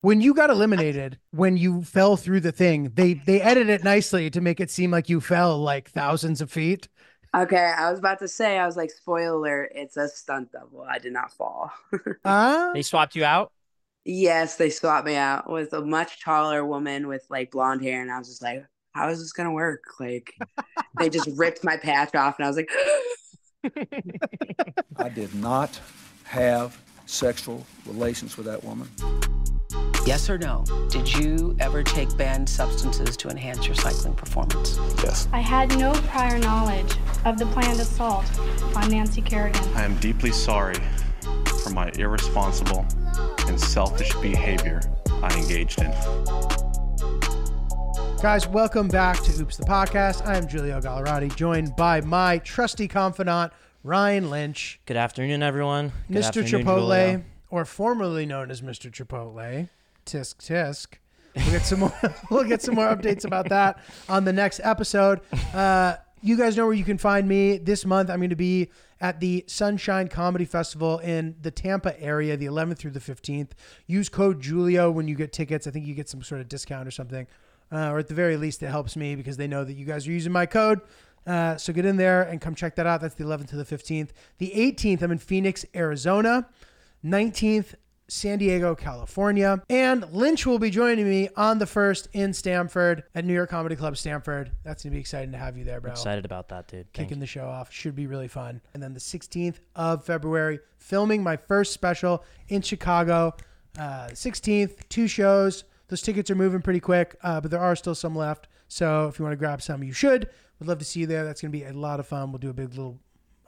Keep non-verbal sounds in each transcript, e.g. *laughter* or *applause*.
when you got eliminated, when you fell through the thing, they they edited it nicely to make it seem like you fell like thousands of feet. Okay, I was about to say, I was like, spoiler it's a stunt double. I did not fall. *laughs* Ah, They swapped you out. yes, they swapped me out with a much taller woman with like blonde hair, and I was just like, how is this gonna work? Like, they just *laughs* ripped my patch off, and I was like, *laughs* I did not have sexual relations with that woman. Yes or no? Did you ever take banned substances to enhance your cycling performance? Yes. I had no prior knowledge of the planned assault on Nancy Kerrigan. I am deeply sorry for my irresponsible and selfish behavior I engaged in. guys, welcome back to Oops the podcast. I am Giulio Gallarotti, joined by my trusty confidant Ryan Lynch, Good afternoon, everyone. Good Mr. afternoon, Chipotle, Julio. or formerly known as Mr. Chipotle. Tisk tisk. We'll get some more. *laughs* we'll get some more updates about that on the next episode. Uh, you guys know where you can find me this month. I'm going to be at the Sunshine Comedy Festival in the Tampa area, the 11th through the 15th. Use code Julio when you get tickets. I think you get some sort of discount or something, uh, or at the very least, it helps me because they know that you guys are using my code. Uh, so get in there and come check that out. That's the 11th to the 15th. The 18th, I'm in Phoenix, Arizona. 19th, San Diego, California. And Lynch will be joining me on the first in Stamford at New York Comedy Club Stamford. That's going to be exciting to have you there, bro. Excited about that, dude. Thank Kicking the show off. Should be really fun. And then the 16th of February, filming my first special in Chicago. Uh, 16th, two shows. Those tickets are moving pretty quick, uh, but there are still some left. So if you want to grab some, you should. We'd love to see you there. That's going to be a lot of fun. We'll do a big little,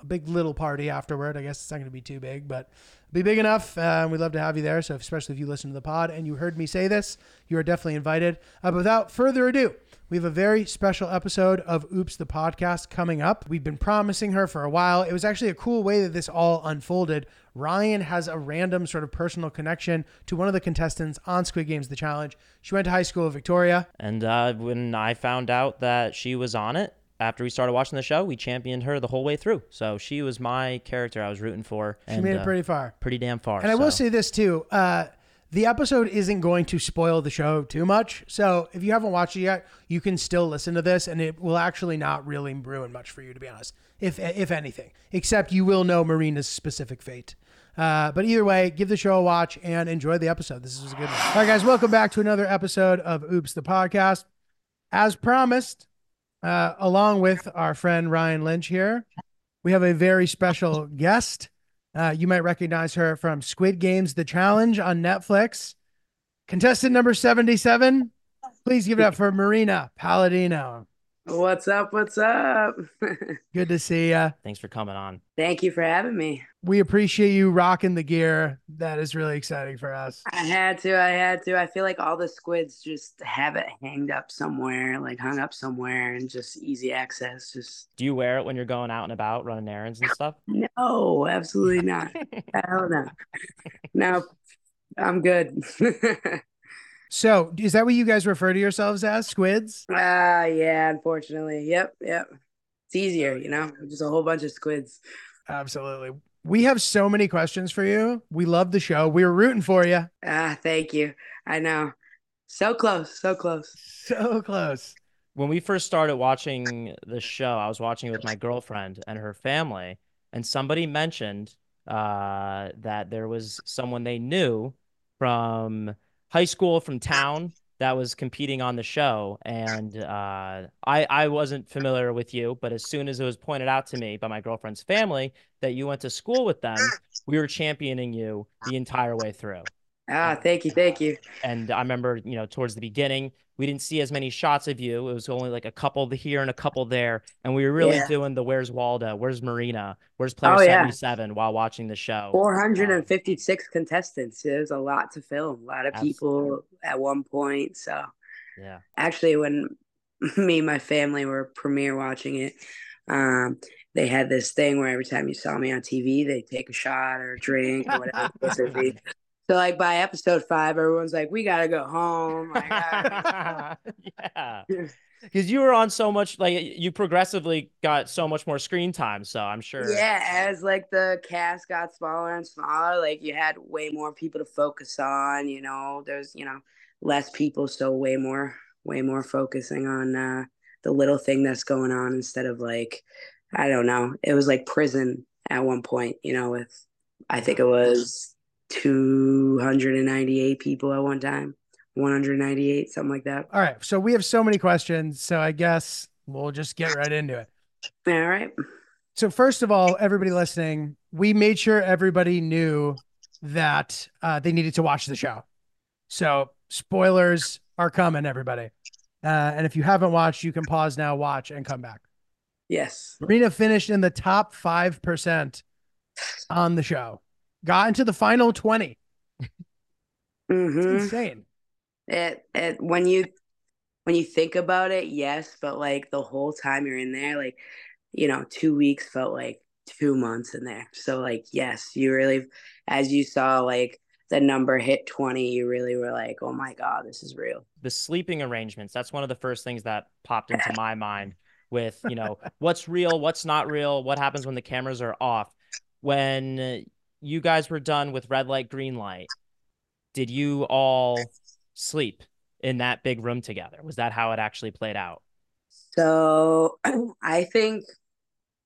a big little party afterward. I guess it's not going to be too big, but be big enough. Uh, we'd love to have you there. So, especially if you listen to the pod and you heard me say this, you are definitely invited. Uh, but without further ado, we have a very special episode of Oops the Podcast coming up. We've been promising her for a while. It was actually a cool way that this all unfolded. Ryan has a random sort of personal connection to one of the contestants on Squid Games The Challenge. She went to high school in Victoria. And uh, when I found out that she was on it, after we started watching the show, we championed her the whole way through. So she was my character I was rooting for. She and, made it uh, pretty far. pretty damn far. And I will say this too. Uh, the episode isn't going to spoil the show too much. So if you haven't watched it yet, you can still listen to this and it will actually not really ruin much for you, to be honest, if, if anything, except you will know Marina's specific fate. Uh, but either way, give the show a watch and enjoy the episode. This is a good one. All right, guys, welcome back to another episode of Oops, the podcast. As promised, uh, along with our friend Ryan Lynch here, we have a very special guest. Uh, you might recognize her from Squid Games The Challenge on Netflix. Contestant number 77. Please give it up for Marina Palladino. What's up? What's up? *laughs* Good to see you. Thanks for coming on. Thank you for having me. We appreciate you rocking the gear. That is really exciting for us. I had to. I had to. I feel like all the squids just have it hanged up somewhere, like hung up somewhere, and just easy access. Just Do you wear it when you're going out and about running errands and stuff? *laughs* no, absolutely not. *laughs* Hell no. No, I'm good. So, is that what you guys refer to yourselves as? Squids? Ah, yeah. Unfortunately, yep, yep. It's easier, you know. Just a whole bunch of squids. Absolutely. We have so many questions for you. We love the show. We were rooting for you. Ah, thank you. I know. So close, so close. So close. when we first started watching the show, I was watching it with my girlfriend and her family, and somebody mentioned uh, that there was someone they knew from high school, from town, that was competing on the show. And uh, I I wasn't familiar with you, but as soon as it was pointed out to me by my girlfriend's family that you went to school with them, we were championing you the entire way through. Ah, thank you, thank you. And I remember, you know, towards the beginning, we didn't see as many shots of you. It was only like a couple here and a couple there. And we were really Yeah. doing the where's Waldo, where's Marina, where's player Oh, yeah. 77 while watching the show. 456 contestants. There's a lot to film, a lot of Abs- people at one point. So, Yeah. actually, when *laughs* me and my family were premiere watching it, um, they had this thing where every time you saw me on TV, they take a shot or a drink or whatever. *laughs* the case may be. so, like by episode five, everyone's like, "We gotta go home." Gotta- *laughs* yeah. *laughs* because you were on so much like you progressively got so much more screen time so i'm sure Yeah, as like the cast got smaller and smaller, like you had way more people to focus on. You know, there's you know less people, so way more, way more focusing on uh, the little thing that's going on instead of like, I don't know. It was like prison at one point. You know, with I think it was 298 people at one time, 198, something like that. All right. So we have so many questions. So I guess we'll just get right into it. All right. So first of all, everybody listening, we made sure everybody knew that uh, they needed to watch the show. So spoilers are coming, everybody. Uh, and if you haven't watched, you can pause now, watch, and come back. Yes. Marina finished in the top five percent on the show. Got into the final twenty. It's Mm-hmm. insane. It, it when you when you think about it, yes, but like the whole time you're in there, like you know, two weeks felt like two months in there. So like, yes, you really, as you saw, like the number hit twenty, you really were like, oh my god, this is real. the sleeping arrangements that's one of the first things that popped into my mind with you know *laughs* what's real what's not real what happens when the cameras are off when you guys were done with red light green light did you all sleep in that big room together was that how it actually played out So *clears throat* I think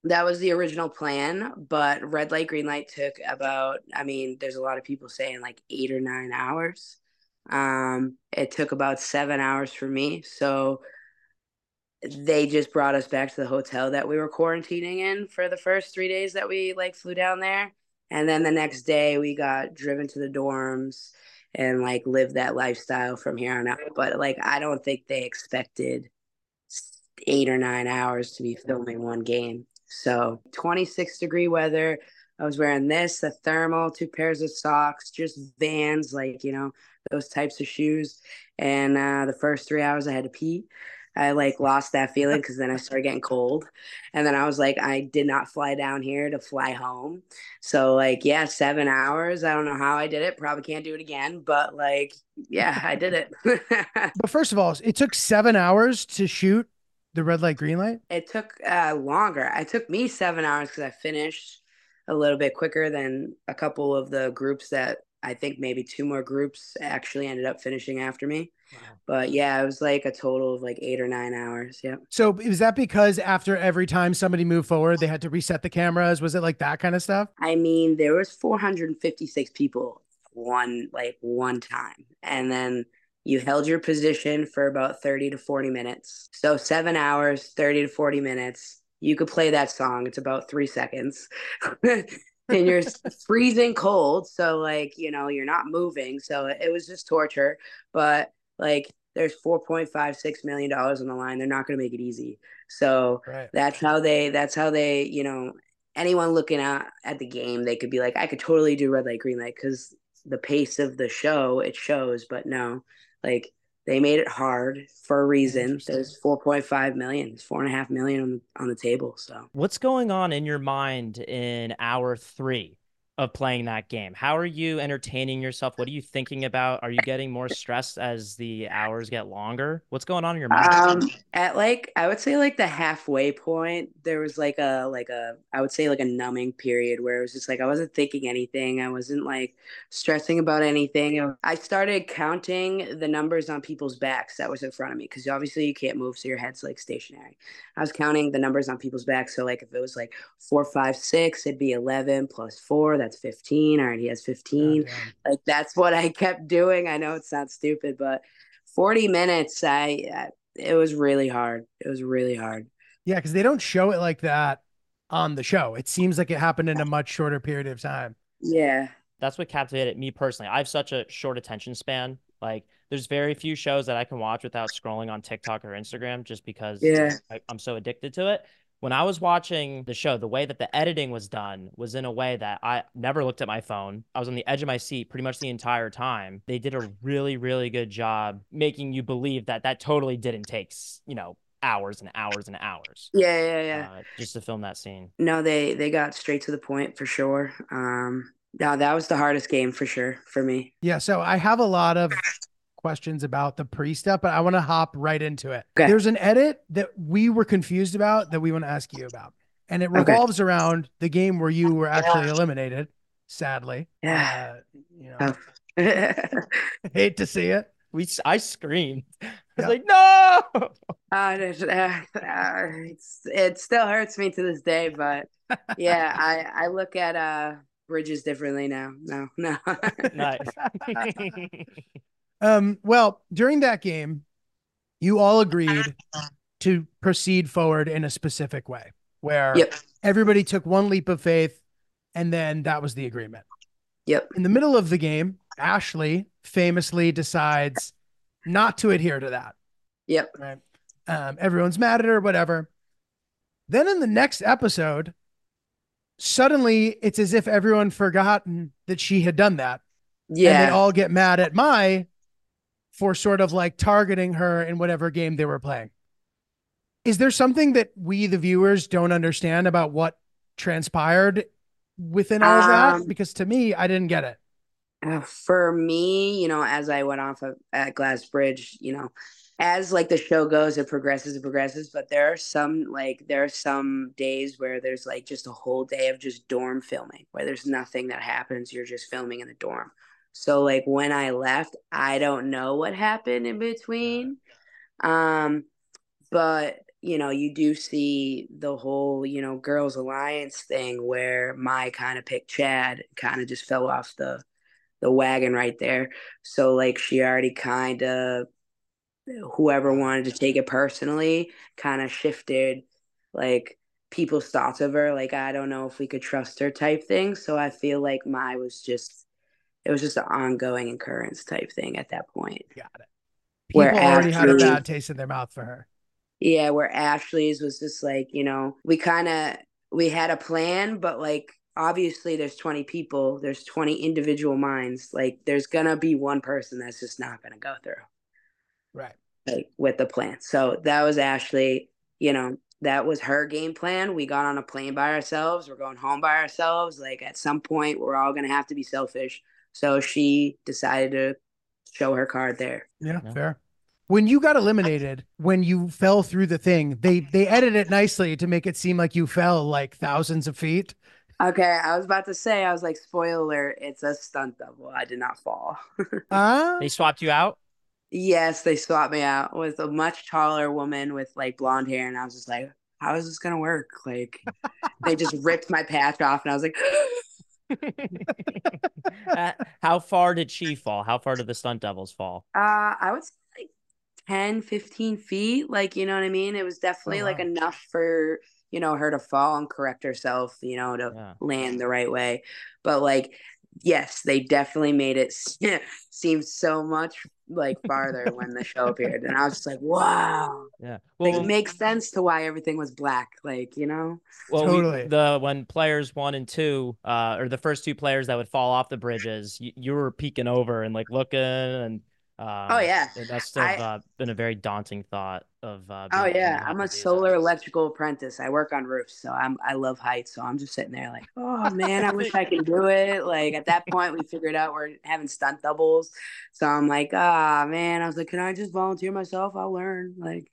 that was the original plan, but red light, green light took about, I mean, there's a lot of people saying like eight or nine hours. Um, it took about seven hours for me. So they just brought us back to the hotel that we were quarantining in for the first three days that we like flew down there. And then the next day we got driven to the dorms and like lived that lifestyle from here on out. But like, I don't think they expected eight or nine hours to be filming one game. So 26 degree weather. I was wearing this, a thermal, two pairs of socks, just vans, like, you know, those types of shoes. And uh, the first three hours I had to pee. I like lost that feeling because then I started getting cold. And then I was like, I did not fly down here to fly home. So, like, yeah, seven hours. I don't know how I did it. Probably can't do it again. But, like, yeah, I did it. *laughs* But first of all, it took seven hours to shoot the red light, green light. it took uh, longer. It took me seven hours because I finished a little bit quicker than a couple of the groups that I think maybe two more groups actually ended up finishing after me. But yeah, it was like a total of like eight or nine hours. Yeah. So is that because after every time somebody moved forward, they had to reset the cameras? Was it like that kind of stuff? I mean, there was 456 people one like one time, and then you held your position for about 30 to 40 minutes. So seven hours, 30 to 40 minutes. You could play that song. It's about three seconds. *laughs* and you're freezing cold. So, like, you know, you're not moving. So it was just torture. But like, there's $4.56 million on the line. They're not going to make it easy. So Right. that's how they, that's how they, you know, anyone looking at, at the game, they could be like, I could totally do red light, green light because the pace of the show, it shows. But no, like, they made it hard for a reason. There's 4.5 million, it's four and a half million on, on the table. So What's going on in your mind in hour three of playing that game? How are you entertaining yourself? What are you thinking about? Are you getting more stressed as the hours get longer? What's going on in your mind? Um, at like I would say like the halfway point, there was like a like a I would say like a numbing period where it was just like I wasn't thinking anything. I wasn't like stressing about anything. I started counting the numbers on people's backs that was in front of me because obviously you can't move, so your head's like stationary. I was counting the numbers on people's backs. So like if it was like four, five, six, it'd be eleven plus four, that's fifteen. All right, he has fifteen Goddamn. like that's what I kept doing. I know it sounds stupid, but 40 minutes, I, I it was really hard. It was really hard. Yeah, because they don't show it like that on the show. It seems like it happened in a much shorter period of time. Yeah. That's what captivated me personally. I have such a short attention span. Like, there's very few shows that I can watch without scrolling on TikTok or Instagram just because Yeah. I, I'm so addicted to it. When I was watching the show, the way that the editing was done was in a way that I never looked at my phone. I was on the edge of my seat pretty much the entire time. They did a really, really good job making you believe that that totally didn't take, you know, hours and hours and hours Yeah, yeah, yeah. uh, just to film that scene. No, they they got straight to the point for sure. Um no, that was the hardest game for sure for me. Yeah, so I have a lot of questions about the pre stuff, but I want to hop right into it. Okay. There's an edit that we were confused about that we want to ask you about. And it Okay. revolves around the game where you were actually eliminated, sadly. Yeah. Uh, you know, Oh. *laughs* hate to see it. We s- I screamed. I was Yeah. like, no. Uh, there's- uh, uh, it's, it still hurts me to this day, but yeah, I, I look at uh bridges differently now. No, no. *laughs* nice. *laughs* Um, well, during that game, you all agreed to proceed forward in a specific way where Yep. everybody took one leap of faith and then that was the agreement. Yep. In the middle of the game, Ashley famously decides not to adhere to that. Yep. Right. Um, everyone's mad at her, whatever. Then in the next episode, suddenly it's as if everyone forgotten that she had done that. Yeah. And they all get mad at Mai for sort of like targeting her in whatever game they were playing. Is there something that we, the viewers, don't understand about what transpired within all of that? Um, Because to me, I didn't get it. Uh, for me, you know, as I went off of at Glass Bridge, you know, as like the show goes, it progresses, it progresses. But there are some like there are some days where there's like just a whole day of just dorm filming, where there's nothing that happens. You're just filming in the dorm. So like when I left, I don't know what happened in between. Um, but you know, you do see the whole, you know, girls alliance thing where Mai kind of picked Chad, kind of just fell off the the wagon right there. So like she already kind of whoever wanted to take it personally kind of shifted like people's thoughts of her like I don't know if we could trust her type thing. So I feel like Mai was just it was just an ongoing occurrence type thing at that point. Got it. People Where already had a bad taste in their mouth for her. Yeah, where Ashley's was just like, you know, we kind of we had a plan, but like obviously there's 20 people, there's 20 individual minds. Like there's going to be one person that's just not going to go through Right. like with the plan. So that was Ashley, you know, that was her game plan. We got on a plane by ourselves. We're going home by ourselves. Like at some point we're all going to have to be selfish. So she decided to show her card there. Yeah, Yeah. fair. When you got eliminated, when you fell through the thing, they they edited it nicely to make it seem like you fell like thousands of feet. Okay, I was about to say, I was like, spoiler it's a stunt double. I did not fall. *laughs* Ah, They swapped you out. yes, they swapped me out with a much taller woman with like blonde hair, and I was just like, how is this gonna work? Like, they just ripped my patch off, and I was like, *gasps* *laughs* Uh, How far did she fall? How far did the stunt doubles fall? uh, I would say like 10, 15 feet. Like, you know what I mean? It was definitely like wow. enough for, you know, her to fall and correct herself, you know, to Yeah. land the right way. But like, yes, they definitely made it *laughs* seem so much like farther when the show appeared. And I was just like, wow. Yeah. Like, it makes sense to why everything was black. Like, you know? well, we- the when players one and two, uh, or the first two players that would fall off the bridges, you, you were peeking over and like looking, and um, Oh, yeah. it must I- uh, been a very daunting thought of. Uh, Oh yeah, I'm a solar things. electrical apprentice. I work on roofs, so I'm I love heights. So I'm just sitting there like, oh man, I wish I could do it. Like at that point, we figured out we're having stunt doubles, so I'm like, ah man, I was like, can I just volunteer myself? I'll learn. Like,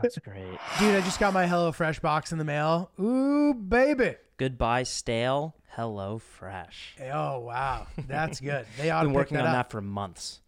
That's great. *laughs* dude, I just got my HelloFresh box in the mail. Ooh, baby. Goodbye, stale. Hello, fresh. Oh wow, that's good. They ought *laughs* I've to been pick working that on up. that for months.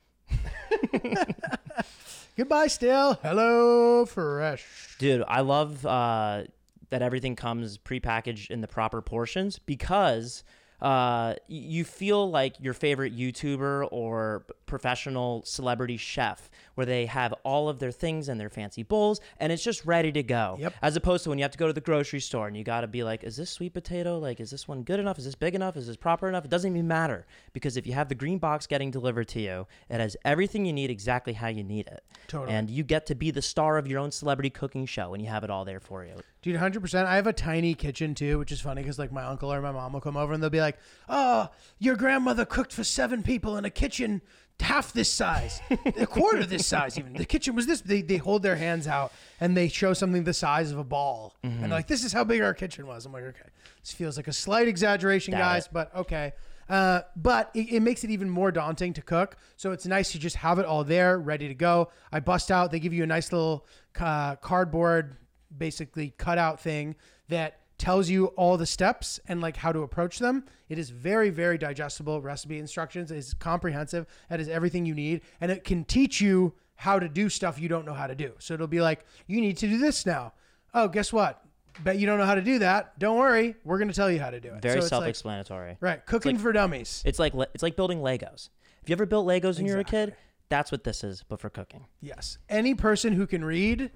*laughs* Goodbye, still. Hello, fresh. Dude, I love uh, that everything comes prepackaged in the proper portions because uh, you feel like your favorite YouTuber or professional celebrity chef, where they have all of their things in their fancy bowls and it's just ready to go. Yep. As opposed to when you have to go to the grocery store and you got to be like, is this sweet potato? Like, is this one good enough? Is this big enough? Is this proper enough? It doesn't even matter because if you have the green box getting delivered to you, it has everything you need exactly how you need it. Totally. And you get to be the star of your own celebrity cooking show and you have it all there for you. Dude, hundred percent. I have a tiny kitchen too, which is funny because like my uncle or my mom will come over and they'll be like, "Oh, your grandmother cooked for seven people in a kitchen half this size, *laughs* a quarter this size. Even the kitchen was this." They they hold their hands out and they show something the size of a ball, and they're like, "This is how big our kitchen was." I'm like, "Okay, this feels like a slight exaggeration, Doubt guys, it. but okay." Uh, but it, it makes it even more daunting to cook. So it's nice to just have it all there, ready to go. I bust out. They give you a nice little uh, cardboard, basically cutout thing that tells you all the steps and like how to approach them. It is very, very digestible. Recipe instructions It is comprehensive. That is everything you need, and it can teach you how to do stuff you don't know how to do. So it'll be like, you need to do this now. Oh, guess what? Bet you don't know how to do that. Don't worry, we're going to tell you how to do it. Very So self-explanatory. right, cooking like- for dummies. It's like it's like building Legos. Have you ever built Legos when you were a kid? That's what this is, but for cooking. Yes. Any person who can read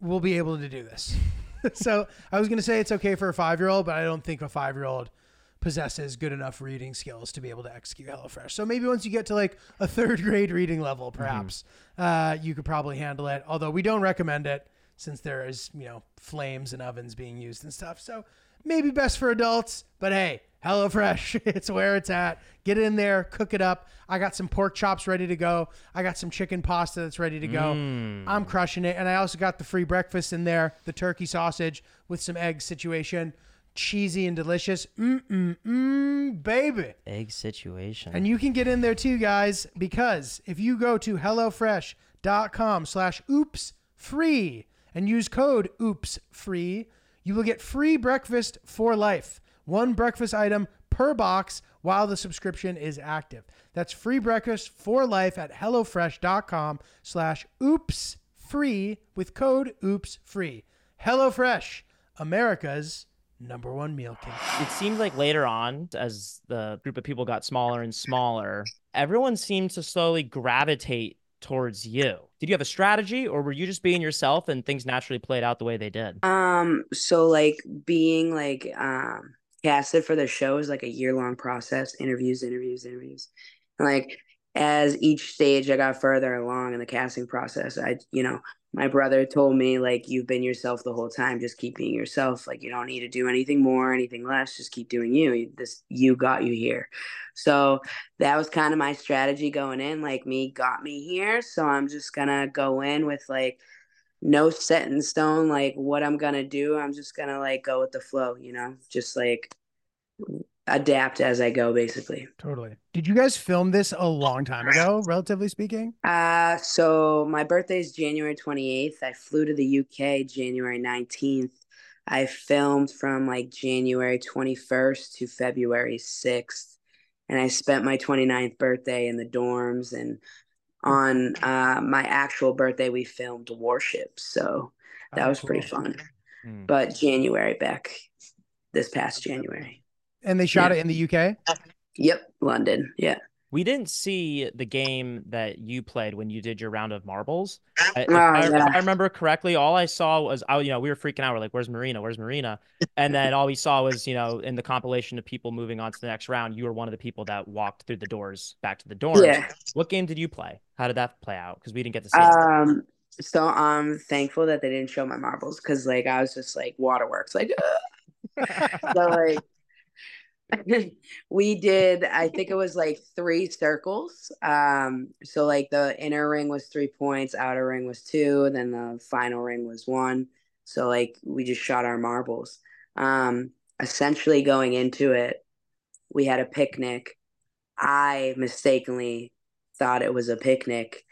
will be able to do this. *laughs* so I was going to say it's okay for a five year old, but I don't think a five year old possesses good enough reading skills to be able to execute HelloFresh. So maybe once you get to like a third grade reading level, perhaps uh, you could probably handle it. Although we don't recommend it since there is, you know, flames and ovens being used and stuff. So maybe best for adults, but hey, HelloFresh, *laughs* it's where it's at. Get in there, cook it up. I got some pork chops ready to go. I got some chicken pasta that's ready to go. I'm crushing it. And I also got the free breakfast in there, the turkey sausage with some egg situation. Cheesy and delicious. Mm mm mm, baby. Egg situation. And you can get in there too, guys, because if you go to HelloFresh.com slash oops free and use code oops free, you will get free breakfast for life. One breakfast item per box while the subscription is active. That's free breakfast for life at HelloFresh.com slash oops free with code oops free. HelloFresh, America's number one meal kit. it seemed like later on, as the group of people got smaller and smaller, everyone seemed to slowly gravitate towards you. Did you have a strategy, or were you just being yourself and things naturally played out the way they did? Um, so like being like um casted for the show is like a year long process, interviews, interviews, interviews. And like as each stage I got further along in the casting process, I you know, my brother told me like you've been yourself the whole time, just keep being yourself. Like you don't need to do anything more, anything less, just keep doing you. This you got you here. So that was kind of my strategy going in, like me got me here, so I'm just gonna go in with like no set in stone like what I'm gonna do. I'm just gonna like go with the flow, you know, just like adapt as I go, basically. Totally. Did you guys film this a long time ago, relatively speaking? Uh so my birthday is January 28th. I flew to the UK January 19th. I filmed from like January 21st to February 6th. And I spent my 29th birthday in the dorms and on uh my actual birthday we filmed Warships. So that Oh, was pretty fun. Hmm. But January back this past January. And they shot Yeah. it in the UK. Yep, London. Yeah. We didn't see the game that you played when you did your round of marbles. I, if Oh, I, if yeah. I remember correctly, all I saw was, I, you know, we were freaking out. We're like, "Where's Marina? Where's Marina?" And then all we saw was, you know, in the compilation of people moving on to the next round, you were one of the people that walked through the doors back to the dorms. Yeah. What game did you play? How did that play out? Because we didn't get to see it. Um so I'm thankful that they didn't show my marbles because like I was just like waterworks. Like *laughs* so like *laughs* we did i think it was like three circles um so like the inner ring was three points outer ring was two and then the final ring was one so like we just shot our marbles um essentially going into it we had a picnic i mistakenly thought it was a picnic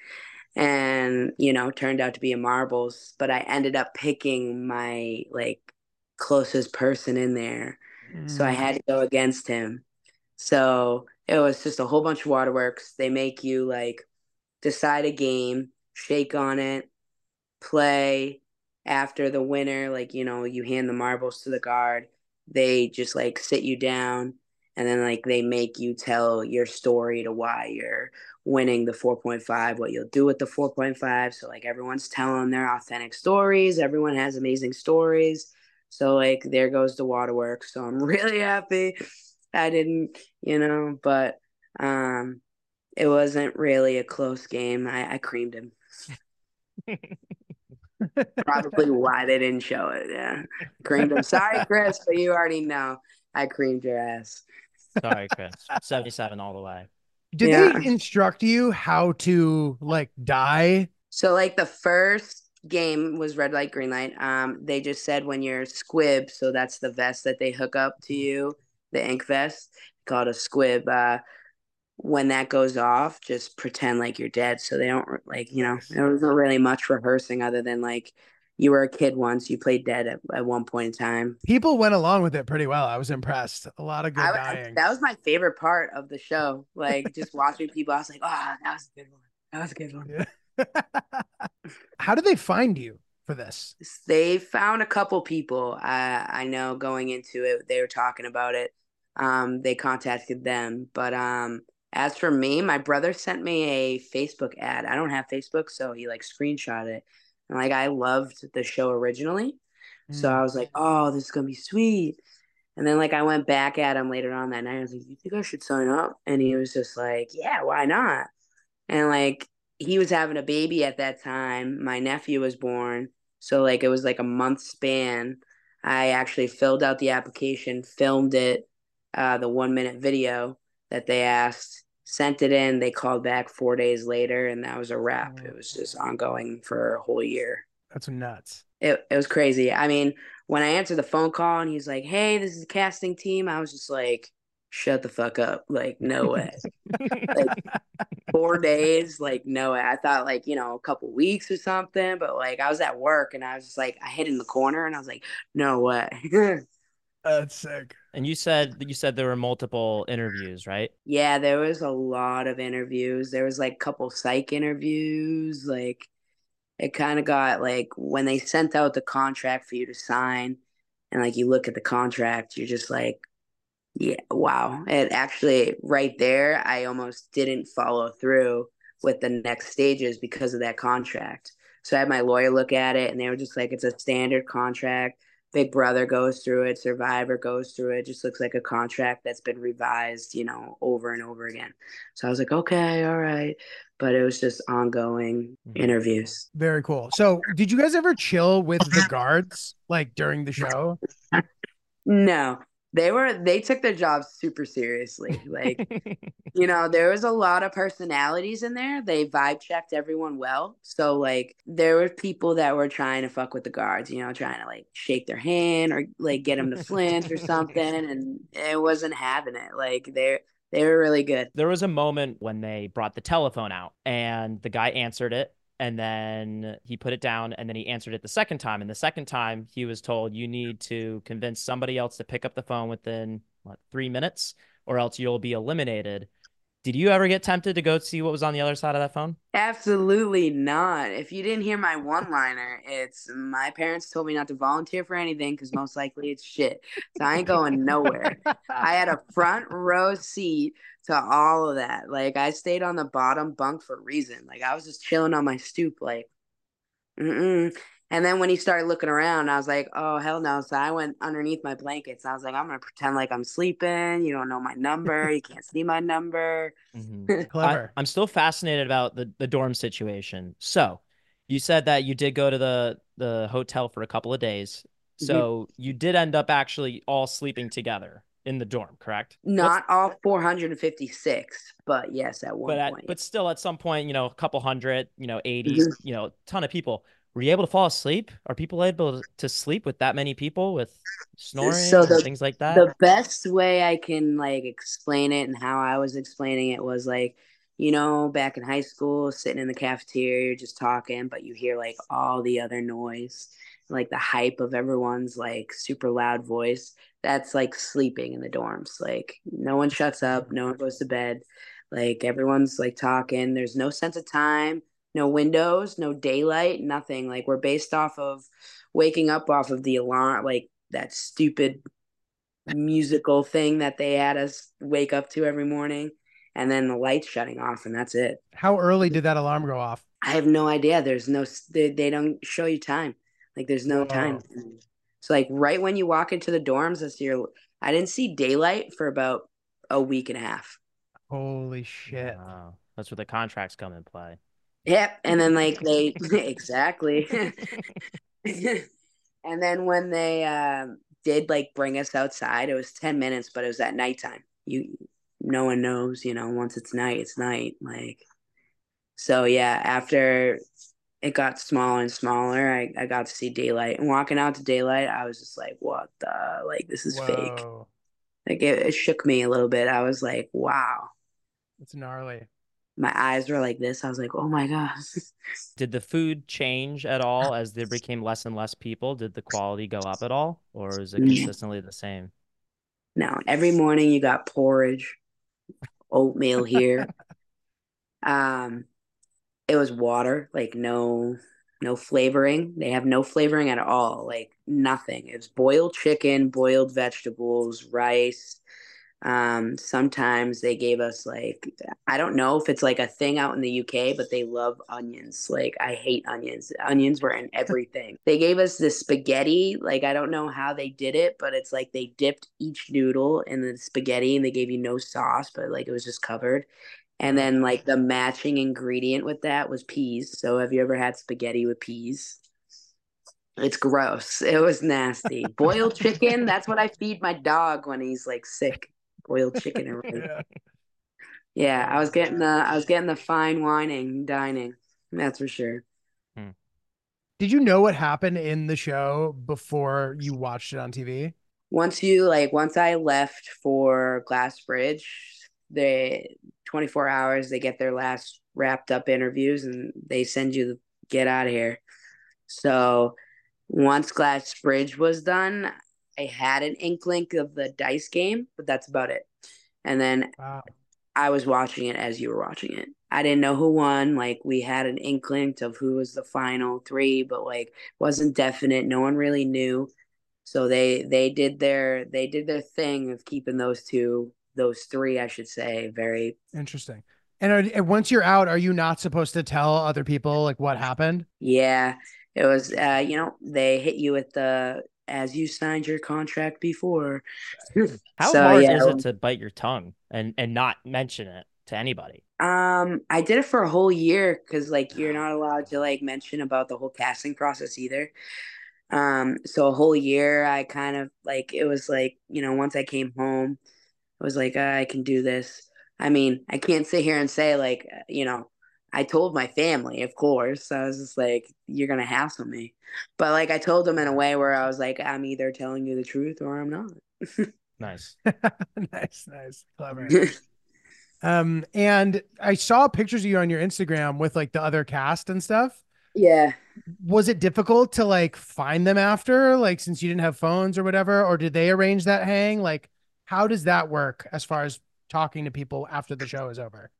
and you know turned out to be a marbles but i ended up picking my like closest person in there so I mm. had to go against him. So it was just a whole bunch of waterworks. They make you like decide a game, shake on it, play. After the winner, like you know, you hand the marbles to the guard. They just like sit you down, and then like they make you tell your story to why you're winning the 4.5, what you'll do with the 4.5. So like everyone's telling their authentic stories. Everyone has amazing stories. So like there goes the waterworks. So I'm *laughs* really happy I didn't, you know, but um it wasn't really a close game. I, I creamed him. Probably *laughs* why they didn't show it. Yeah. Creamed him. Sorry, Chris, but you already know I creamed your ass. Sorry, Chris. 77 all the way. Did Yeah. they instruct you how to like die? So like the first game was red light, green light. Um, they just said when you're squib, so that's the vest that they hook up to you, the ink vest. called a squib. Uh, when that goes off, just pretend like you're dead. So they don't like, you know, there wasn't really much rehearsing other than like you were a kid once, you played dead at, at one point in time. People went along with it pretty well. I was impressed. A lot of good I, dying. that was my favorite part of the show. Like *laughs* just watching people, I was like, oh, that was a good one. That was a good one. Yeah. *laughs* How did they find you for this? They found a couple people. I I know going into it, they were talking about it. Um, they contacted them, but um, as for me, my brother sent me a Facebook ad. I don't have Facebook, so he like screenshot it. And like I loved the show originally. So Mm. I was like, oh, this is gonna be sweet. And then like I went back at him later on that night. I was like, you think I should sign up? And he was just like, yeah, why not? And like he was having a baby at that time. My nephew was born. So like it was like a month span. I actually filled out the application, filmed it, uh, the one minute video that they asked, sent it in. They called back four days later, and that was a wrap. Oh, it was just ongoing for a whole year. That's nuts. It it was crazy. I mean, when I answered the phone call and he's like, "Hey, this is the casting team," I was just like, "Shut the fuck up!" Like, no *laughs* way. like, Four days, like, no way. I thought like you know a couple weeks or something, but like I was at work and I was just like, I hid in the corner and I was like, no way. *laughs* That's sick. And you said you said there were multiple interviews, right? Yeah, there was a lot of interviews. There was like a couple psych interviews. Like it kind of got like when they sent out the contract for you to sign and like you look at the contract, you're just like, yeah, wow. It actually right there, I almost didn't follow through with the next stages because of that contract. So I had my lawyer look at it and they were just like, it's a standard contract. Big Brother goes through it, Survivor goes through it. Just looks like a contract that's been revised, you know, over and over again. So I was like, okay, all right. But it was just ongoing Mhm. interviews. Very cool. So, did you guys ever chill with the guards like during the show? *laughs* No, they were they took their job super seriously. Like, *laughs* you know, there was a lot of personalities in there. They vibe checked everyone well. So like there were people that were trying to fuck with the guards, you know, trying to like shake their hand or like get them to flinch or something *laughs* and it wasn't having it. Like they're they were really good. there was a moment when they brought the telephone out and the guy answered it and then he put it down and then he answered it the second time and the second time he was told you need to convince somebody else to pick up the phone within what three minutes or else you'll be eliminated did you ever get tempted to go see what was on the other side of that phone Absolutely not. If you didn't hear my one liner, it's my parents told me not to volunteer for anything because most likely it's shit. So I ain't going nowhere. I had a front row seat to all of that. Like I stayed on the bottom bunk for a reason. Like I was just chilling on my stoop, like, mm-mm. And then when he started looking around, I was like, oh hell no. So I went underneath my blankets. I was like, I'm gonna pretend like I'm sleeping. You don't know my number. You can't see my number. *laughs* I, Clever. i'm still fascinated about the, the dorm situation so you said that you did go to the the hotel for a couple of days so you did end up actually all sleeping together in the dorm correct What's- Not all 456, but yes, at one but at, point. but still at some point you know a couple hundred you know 80s Mhm. you know ton of people were you able to fall asleep are people able to sleep with that many people with snoring So and the- things like that the best way I can like explain it and how I was explaining it was like, you know, back in high school, sitting in the cafeteria, just talking, but you hear like all the other noise, like the hype of everyone's like super loud voice. That's like sleeping in the dorms. Like no one shuts up, no one goes to bed. Like everyone's like talking. There's no sense of time, no windows, no daylight, nothing. Like we're based off of waking up off of the alarm, like that stupid musical thing that they had us wake up to every morning and then the lights shutting off and that's it How early did that alarm go off? i have no idea there's no they, they don't show you time like there's no time so like right when you walk into the dorms that's your i didn't see daylight for about a week and a half Holy shit. Wow. that's where the contracts come in play Yep. And then like they *laughs* exactly. and then when they um did like bring us outside, it was 10 minutes, but it was at nighttime. You no one knows, you know, once it's night, it's night. Like so yeah, after it got smaller and smaller, I, I got to see daylight. And walking out to daylight, I was just like, what the like this is fake. Whoa. Like it, it shook me a little bit. I was like, wow. It's gnarly. My eyes were like this. I was like, oh my god. *laughs* Did the food change at all as there *laughs* became less and less people? Did the quality go up at all, or is it consistently the same? No, every morning you got porridge, oatmeal here. *laughs* um, it was water, like no no flavoring. They have no flavoring at all, like nothing. It was boiled chicken, boiled vegetables, rice. Um, sometimes they gave us like I don't know if it's like a thing out in the UK, but they love onions. Like I hate onions. Onions were in *laughs* everything. they gave us this spaghetti. Like I don't know how they did it, but it's like they dipped each noodle in the spaghetti and they gave you no sauce, but like it was just covered. And then like the matching ingredient with that was peas. So have you ever had spaghetti with peas? It's gross. It was nasty. Boiled chicken, that's what I feed my dog when he's like sick. Boiled *laughs* chicken and rice. Yeah. Yeah, I was getting the I was getting the fine wining dining. That's for sure. Hmm. Did you know what happened in the show before you watched it on TV? Once you like once I left for Glass Bridge, they 24 hours they get their last wrapped up interviews and they send you the get out of here. So once Glass Bridge was done, I had an inkling of the dice game, but that's about it. And then Wow. I was watching it as you were watching it. I didn't know who won. Like we had an inkling of who was the final three, but like wasn't definite. No one really knew. So they they did their they did their thing of keeping those two, those three, I should say, very Interesting. And, are, and once you're out, are you not supposed to tell other people like what happened? yeah. It was uh, you know, they hit you with the as you signed your contract before. How So, hard yeah, is it to bite your tongue and and not mention it to anybody? Um, I did it for a whole year because like you're not allowed to like mention about the whole casting process either. Um, so a whole year I kind of like it was like, you know, once I came home, I was like, "Ah, I can do this. I mean, I can't sit here and say like, uh, you know, I told my family, of course. I was just like, you're gonna hassle me. But like I told them in a way where I was like, I'm either telling you the truth or I'm not. *laughs* Nice. *laughs* nice, nice, clever. *laughs* Um, and I saw pictures of you on your Instagram with like the other cast and stuff. yeah. Was it difficult to like find them after, like since you didn't have phones or whatever, or did they arrange that hang? Like, how does that work as far as talking to people after the show is over?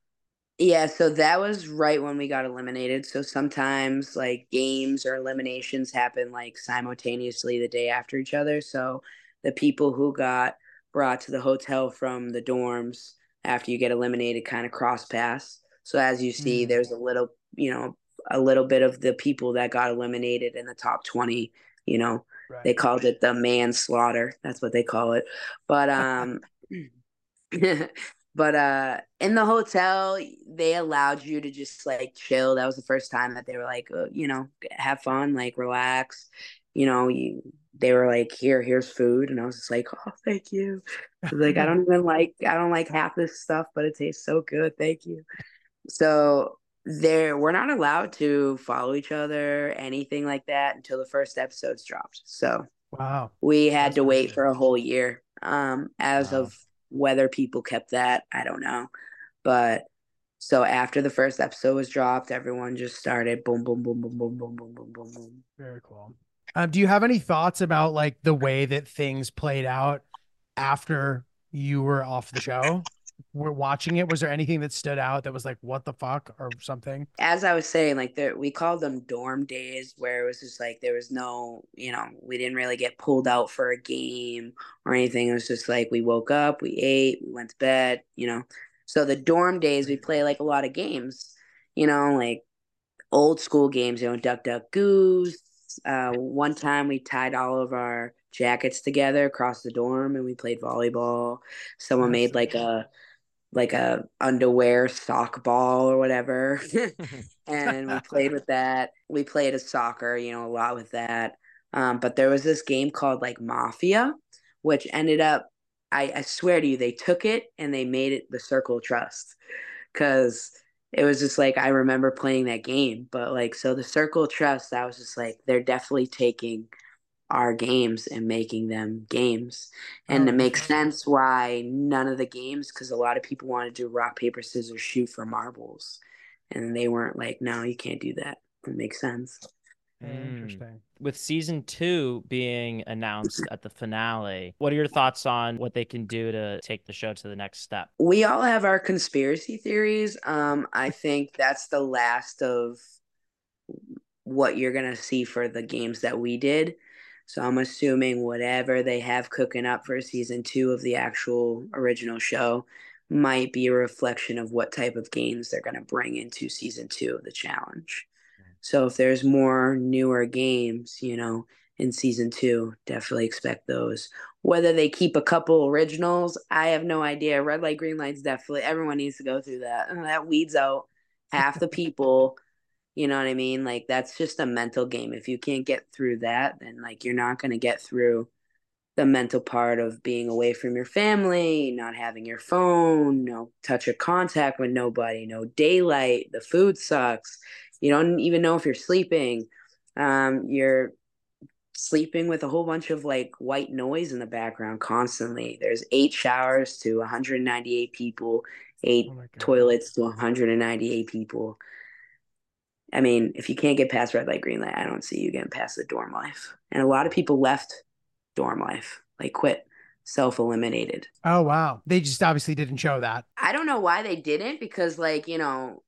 Yeah, so that was right when we got eliminated. So sometimes like games or eliminations happen like simultaneously the day after each other. So the people who got brought to the hotel from the dorms after you get eliminated kind of cross paths. So as you see, Mm. there's a little, you know, a little bit of the people that got eliminated in the top 20, you know, Right. they called it the manslaughter. That's what they call it. But um *laughs* *laughs* but uh in the hotel they allowed you to just like chill. That was the first time that they were like, uh, you know, have fun, like relax. You know, you they were like, here, here's food, and I was just like, oh, thank you. I like, I don't *laughs* even like, I don't like half this stuff, but it tastes so good. Thank you. So there, we're not allowed to follow each other, anything like that, until the first episode's dropped. So Wow. we had That's to wait for a whole year. Um, as Wow. of whether people kept that, I don't know. But so after the first episode was dropped, everyone just started boom, boom, boom, boom, boom, boom, boom, boom, boom, boom. Very cool. Um, do you have any thoughts about like the way that things played out after you were off the show? We're watching it. Was there anything that stood out that was like, what the fuck or something? As I was saying, like there, we called them dorm days, where it was just like there was no, you know, we didn't really get pulled out for a game or anything. It was just like we woke up, we ate, we went to bed, you know. So the dorm days, we play like a lot of games, you know, like old school games, you know, Duck Duck Goose. Uh, one time we tied all of our jackets together across the dorm and we played volleyball. Someone made like a like a underwear sock ball or whatever. *laughs* *laughs* and we played with that. We played a soccer, you know, a lot with that. Um, but there was this game called like Mafia, which ended up I, I swear to you, they took it and they made it the Circle Trust. Cause it was just like I remember playing that game. But like so the Circle Trust, I was just like, they're definitely taking our games and making them games. And Oh, it makes sense why none of the games, because a lot of people want to do rock, paper, scissors, shoot for marbles. And they weren't like, no, you can't do that. It makes sense. Very Mm. Interesting. With season two being announced at the finale, what are your thoughts on what they can do to take the show to the next step? We all have our conspiracy theories. Um, I think that's the last of what you're gonna see for the games that we did. So I'm assuming whatever they have cooking up for season two of the actual original show might be a reflection of what type of games they're gonna bring into season two of the challenge. Mm. So if there's more newer games, you know, in season two, definitely expect those. Whether they keep a couple originals, I have no idea. Red light, green lights, definitely. Everyone needs to go through that. *laughs* That weeds out half the people. You know what I mean? Like that's just a mental game. If you can't get through that, then like you're not going to get through the mental part of being away from your family, not having your phone, no touch of contact with nobody, no daylight, the food sucks. You don't even know if you're sleeping. Um, you're sleeping with a whole bunch of like white noise in the background constantly. There's eight showers to 198 people, eight Oh toilets to 198 people. I mean, if you can't get past red light, green light, I don't see you getting past the dorm life. And a lot of people left dorm life, like quit, self eliminated. Oh wow. They just obviously didn't show that. I don't know why they didn't because, like, you know,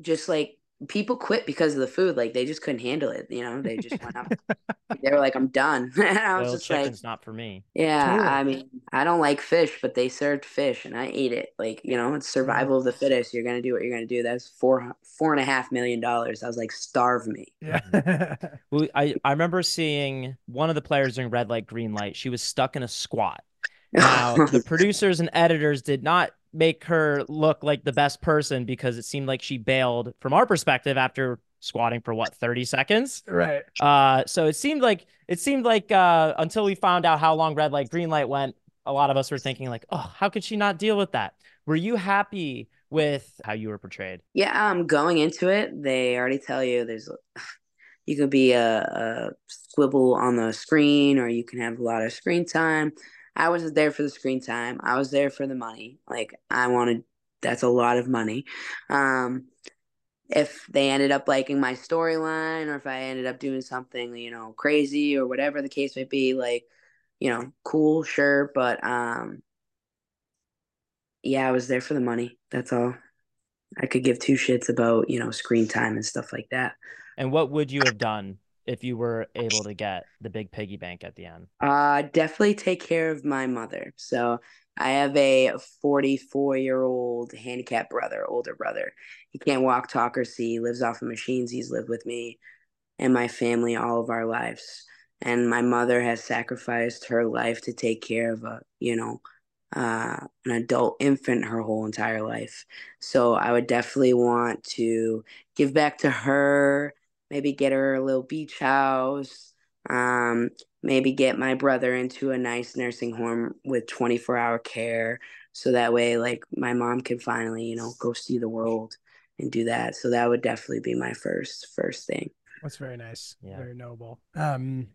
just like people quit because of the food. Like, they just couldn't handle it. You know, they just went up. *laughs* they were like, I'm done. and *laughs* I was Boiled just like, chicken's not for me. yeah, Totally. I mean, I don't like fish, but they served fish and I ate it. Like, you know, it's survival of the fittest. You're gonna do what you're gonna do. That's four four and a half million dollars. I was like, starve me. Yeah. *laughs* Well, I, I remember seeing one of the players during red light, green light. She was stuck in a squat. Now, the producers and editors did not make her look like the best person because it seemed like she bailed from our perspective after squatting for what 30 seconds. right. Uh, so it seemed like it seemed like uh, until we found out how long red light, green light went, a lot of us were thinking like, oh, how could she not deal with that? Were you happy with how you were portrayed? Yeah, um, going into it, they already tell you there's *sighs* you could be a, a squibble on the screen or you can have a lot of screen time. I wasn't there for the screen time. I was there for the money. Like I wanted that's a lot of money. Um if they ended up liking my storyline or if I ended up doing something, you know, crazy or whatever the case may be, like, you know, cool, sure, but um yeah, I was there for the money. That's all. I could give two shits about, you know, screen time and stuff like that. And what would you have done if you were able to get the big piggy bank at the end? Uh definitely take care of my mother. So I have a 44 year old handicapped brother, older brother. He can't walk, talk, or see. He lives off of machines. He's lived with me and my family all of our lives. And my mother has sacrificed her life to take care of a, you know, uh, an adult infant her whole entire life. So I would definitely want to give back to her, maybe get her a little beach house, um, maybe get my brother into a nice nursing home with 24 hour care. So that way, like, my mom can finally, you know, go see the world and do that. So that would definitely be my first, first thing. That's very nice. Yeah. Very noble. Um,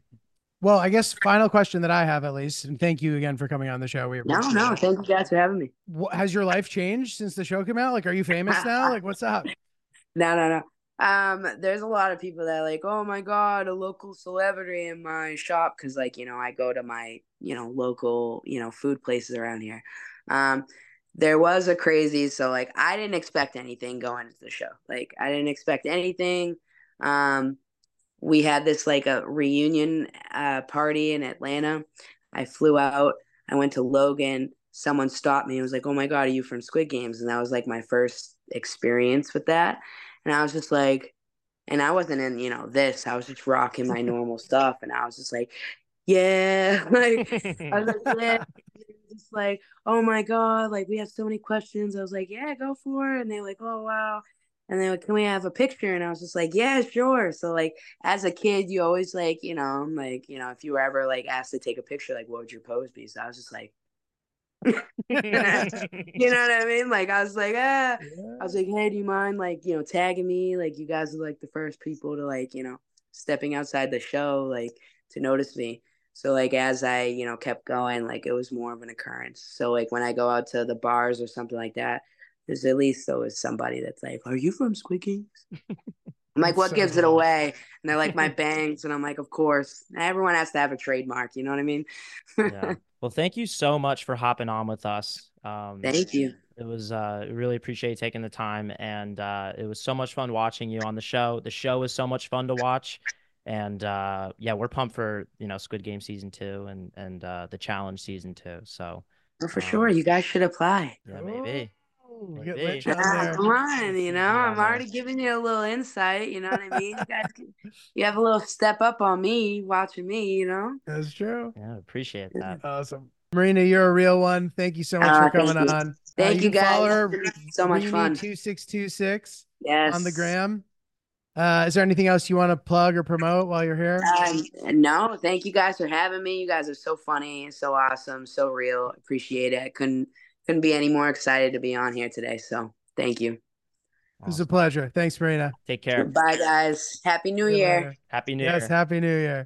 well, I guess final question that I have at least, and thank you again for coming on the show. We No, no, it. thank you guys for having me. What, has your life changed since the show came out? Like, are you famous *laughs* now? Like, what's up? No, no, no. Um, there's a lot of people that are like, oh my god, a local celebrity in my shop, because like you know, I go to my you know local you know food places around here. Um, there was a crazy, so like I didn't expect anything going into the show. Like I didn't expect anything. Um, we had this like a reunion uh party in Atlanta. I flew out. I went to Logan. Someone stopped me and was like, "Oh my god, are you from Squid Games?" And that was like my first experience with that. And I was just like, and I wasn't in, you know, this. I was just rocking my *laughs* normal stuff. And I was just like, yeah. *laughs* Like, I was *laughs* like, yeah. Just like, oh my God, like we have so many questions. I was like, yeah, go for it. And they were like, oh wow. And they were like, can we have a picture? And I was just like, yeah, sure. So like as a kid, you always like, you know, like, you know, if you were ever like asked to take a picture, like what would your pose be? So I was just like, *laughs* you know what I mean? Like I was like, ah, I was like, hey, do you mind like, you know, tagging me? Like you guys are like the first people to like, you know, stepping outside the show like to notice me. So like as I, you know, kept going, like it was more of an occurrence. So like when I go out to the bars or something like that, there's at least always somebody that's like, Are you from Squid? *laughs* I'm like, what so gives it away? And they're like, my *laughs* bangs. And I'm like, of course. Everyone has to have a trademark. You know what I mean? Yeah. Well, thank you so much for hopping on with us. Um, Thank you. It was uh really appreciate you taking the time and uh it was so much fun watching you on the show. The show was so much fun to watch. And uh yeah, we're pumped for, you know, Squid Game season 2 and and uh the challenge season 2. So, Oh, for Um, sure. You guys should apply. yeah, maybe. Ooh, get Maybe. lit down Ah, there. come on, you know, Yeah, I'm already giving you a little insight. You know what I mean? You guys, *laughs* can, you have a little step up on me watching me. You know. That's true. Yeah, appreciate that. Awesome. Marina, you're a real one. Thank you so much Ah, for coming thank you. on. Thank you, can Follow guys. her, so much fun. Two six two six Yes. on the gram. Uh, is there anything else you want to plug or promote while you're here? Um, no, thank you guys for having me. You guys are so funny, and so awesome, so real. Appreciate it. I couldn't couldn't be any more excited to be on here today. So thank you. It was a pleasure. Thanks, Marina. Take care. Bye, guys. Happy New See Year. later. Happy New Yes, Year. happy New Year.